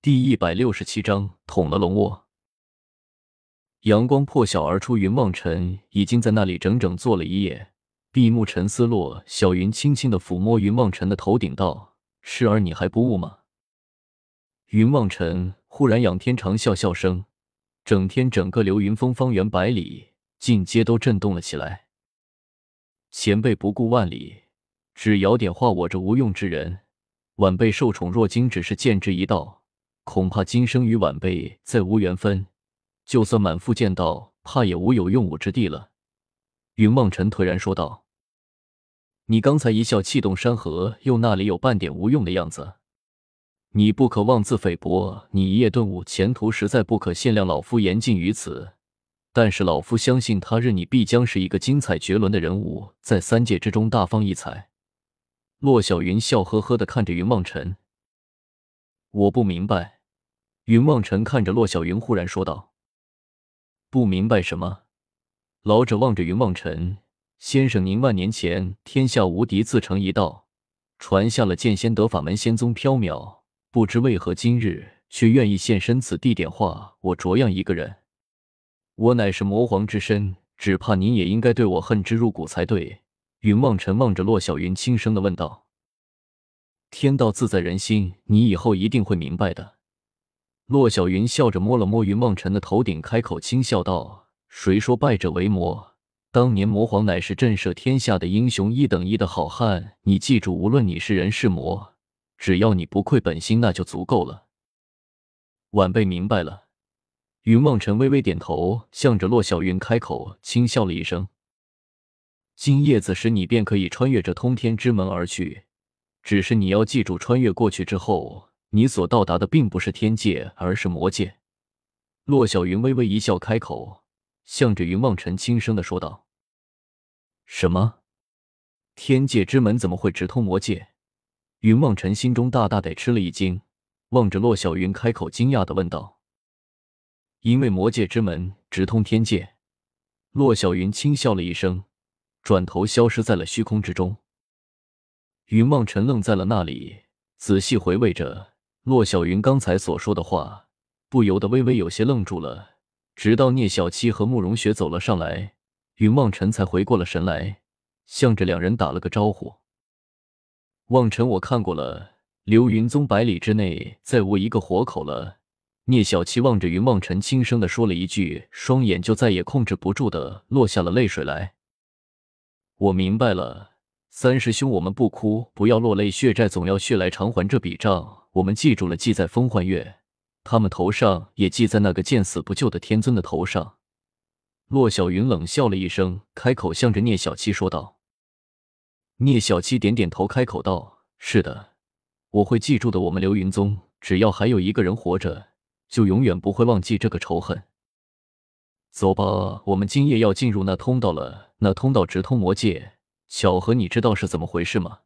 第一百六十七章捅了龙窝。阳光破晓而出，云望尘已经在那里整整坐了一夜，闭目沉思。落小云轻轻的抚摸云望尘的头顶，道：“诗儿，你还不悟吗？”云望尘忽然仰天长笑笑声，整天整个流云峰方圆百里尽皆都震动了起来。前辈不顾万里，只摇点化我这无用之人；晚辈受宠若惊，只是剑之一道，恐怕今生与晚辈再无缘分。就算满腹剑道，怕也无有用武之地了。”云望尘颓然说道。“你刚才一笑，气动山河，又哪里有半点无用的样子？你不可妄自菲薄。你一夜顿悟，前途实在不可限量。老夫言尽于此。但是老夫相信，他日你必将是一个精彩绝伦的人物，在三界之中大放异彩。”骆小云笑呵呵的看着云望尘。“我不明白。”云望尘看着洛小云，忽然说道。不明白什么？老者望着云望尘先生，您万年前天下无敌，自成一道，传下了剑仙得法门，仙宗缥缈，不知为何今日却愿意现身此地，点化我卓样一个人。我乃是魔皇之身，只怕您也应该对我恨之入骨才对。云望尘望着洛小云，轻声的问道：“天道自在人心，你以后一定会明白的。”骆小云笑着摸了摸云梦尘的头顶，开口轻笑道：“谁说败者为魔？当年魔皇乃是震慑天下的英雄，一等一的好汉。你记住，无论你是人是魔，只要你不愧本心，那就足够了。”晚辈明白了。云梦尘微微点头，向着骆小云开口轻笑了一声：“今夜子时，你便可以穿越这通天之门而去。只是你要记住，穿越过去之后。”你所到达的并不是天界，而是魔界。骆小云微微一笑，开口，向着云望尘轻声的说道：“什么？天界之门怎么会直通魔界？”云望尘心中大大的吃了一惊，望着骆小云开口，惊讶的问道：“因为魔界之门直通天界。”骆小云轻笑了一声，转头消失在了虚空之中。云望尘愣在了那里，仔细回味着。骆小云刚才所说的话，不由得微微有些愣住了。直到聂小七和慕容雪走了上来，云望尘才回过了神来，向着两人打了个招呼：“望尘，我看过了，流云宗百里之内再无一个活口了。”聂小七望着云望尘，轻声的说了一句，双眼就再也控制不住的落下了泪水来。我明白了，三师兄，我们不哭，不要落泪，血债总要血来偿还这笔账。我们记住了，记在风幻月他们头上，也记在那个见死不救的天尊的头上。骆小云冷笑了一声，开口向着聂小七说道：“聂小七点点头，开口道：‘是的，我会记住的。我们流云宗，只要还有一个人活着，就永远不会忘记这个仇恨。’走吧，我们今夜要进入那通道了。那通道直通魔界。巧合，你知道是怎么回事吗？”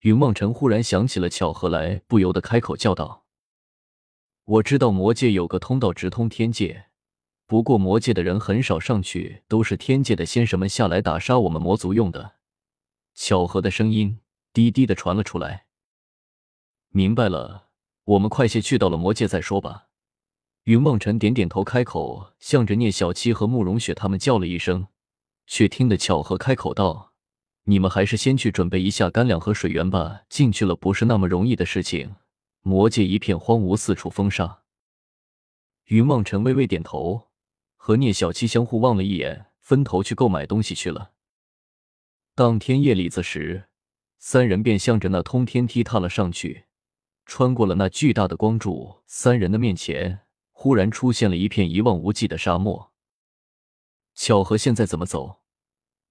云望尘忽然想起了巧合来，不由得开口叫道：“我知道魔界有个通道直通天界，不过魔界的人很少上去，都是天界的仙神们下来打杀我们魔族用的。”巧合的声音低低的传了出来。明白了，我们快些去到了魔界再说吧。云望尘点点头，开口向着聂小七和慕容雪他们叫了一声，却听得巧合开口道。你们还是先去准备一下干粮和水源吧。进去了不是那么容易的事情。魔界一片荒芜，四处风沙。云望尘微微点头，和聂小七相互望了一眼，分头去购买东西去了。当天夜里子时，三人便向着那通天梯踏了上去，穿过了那巨大的光柱。三人的面前忽然出现了一片一望无际的沙漠。巧合，现在怎么走？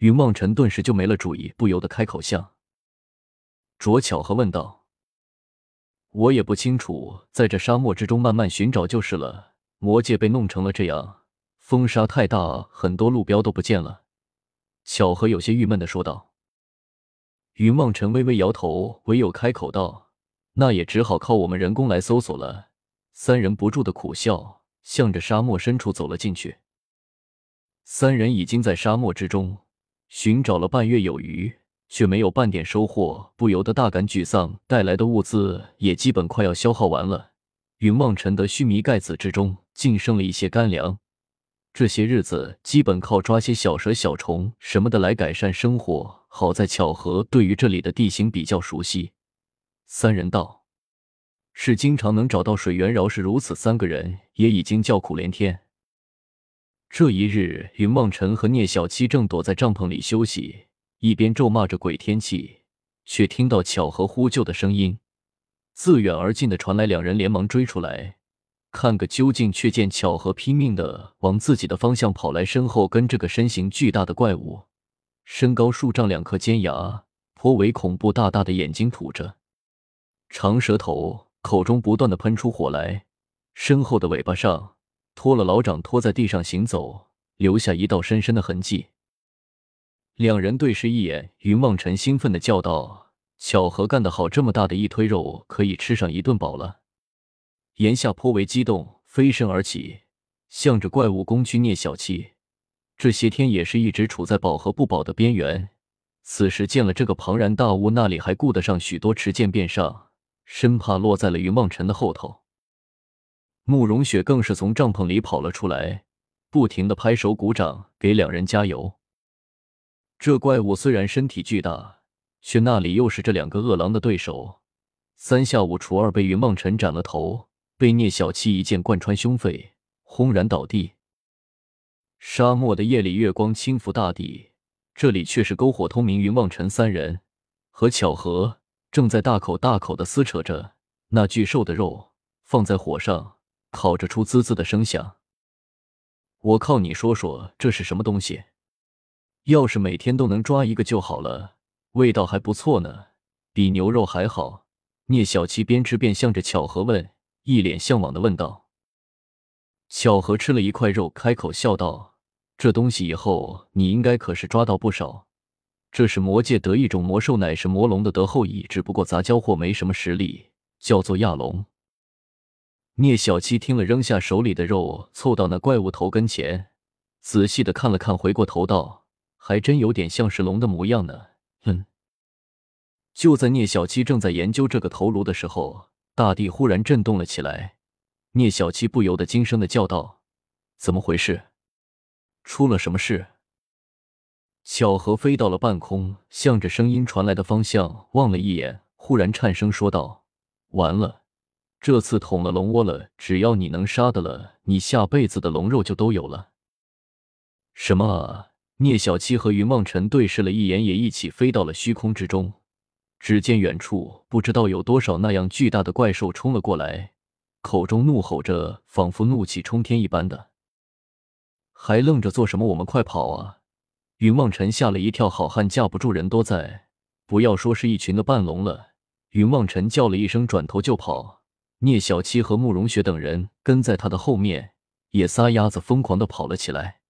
云梦尘顿时就没了主意，不由得开口向卓巧合问道：“我也不清楚，在这沙漠之中慢慢寻找就是了。魔界被弄成了这样，风沙太大，很多路标都不见了。”巧合有些郁闷的说道。云梦辰微微摇头，唯有开口道：“那也只好靠我们人工来搜索了。”三人不住的苦笑，向着沙漠深处走了进去。三人已经在沙漠之中。寻找了半月有余，却没有半点收获，不由得大感沮丧。带来的物资也基本快要消耗完了。云望尘的须弥盖子之中竟剩了一些干粮。这些日子基本靠抓些小蛇、小虫什么的来改善生活。好在巧合对于这里的地形比较熟悉。三人道：“是经常能找到水源，饶是如此，三个人也已经叫苦连天。”这一日，云望尘和聂小七正躲在帐篷里休息，一边咒骂着鬼天气，却听到巧合呼救的声音，自远而近的传来，两人连忙追出来。看个究竟，却见巧合拼命的往自己的方向跑来，身后跟着个身形巨大的怪物，身高数丈，两颗尖牙，颇为恐怖，大大的眼睛吐着长舌头，口中不断的喷出火来，身后的尾巴上拖了老掌，拖在地上行走，留下一道深深的痕迹。两人对视一眼，云望尘兴奋的叫道：“巧合干得好，这么大的一堆肉，可以吃上一顿饱了。”言下颇为激动，飞身而起，向着怪物攻去。聂小七这些天也是一直处在饱和不饱的边缘，此时见了这个庞然大物，那里还顾得上许多持剑便上，生怕落在了云望尘的后头。慕容雪更是从帐篷里跑了出来，不停的拍手鼓掌，给两人加油。这怪物虽然身体巨大，却那里又是这两个恶狼的对手，三下五除二被云望尘斩了头。被聂小七一剑贯穿胸肺，轰然倒地。沙漠的夜里，月光轻拂大地，这里却是篝火通明。云望尘三人和巧合正在大口大口的撕扯着那巨兽的肉，放在火上烤着，出滋滋的声响。我靠！你说说，这是什么东西？要是每天都能抓一个就好了，味道还不错呢，比牛肉还好。聂小七边吃边向着巧合问。一脸向往的问道：“巧合吃了一块肉，开口笑道：‘这东西以后你应该可是抓到不少。这是魔界得一种魔兽，乃是魔龙的得后裔，只不过杂交货，没什么实力，叫做亚龙。’”聂小七听了，扔下手里的肉，凑到那怪物头跟前，仔细的看了看，回过头道：“还真有点像是龙的模样呢。”哼！就在聂小七正在研究这个头颅的时候。大地忽然震动了起来，聂小七不由得惊声的叫道：“怎么回事？出了什么事？”巧合飞到了半空，向着声音传来的方向望了一眼，忽然颤声说道：“完了，这次捅了龙窝了！只要你能杀得了，你下辈子的龙肉就都有了。”什么啊！聂小七和云望尘对视了一眼，也一起飞到了虚空之中。只见远处不知道有多少那样巨大的怪兽冲了过来，口中怒吼着，仿佛怒气冲天一般的。还愣着做什么？我们快跑啊！云望尘吓了一跳，好汉架不住人多在，不要说是一群的半龙了。云望尘叫了一声，转头就跑。聂小七和慕容雪等人跟在他的后面，也撒丫子疯狂的跑了起来。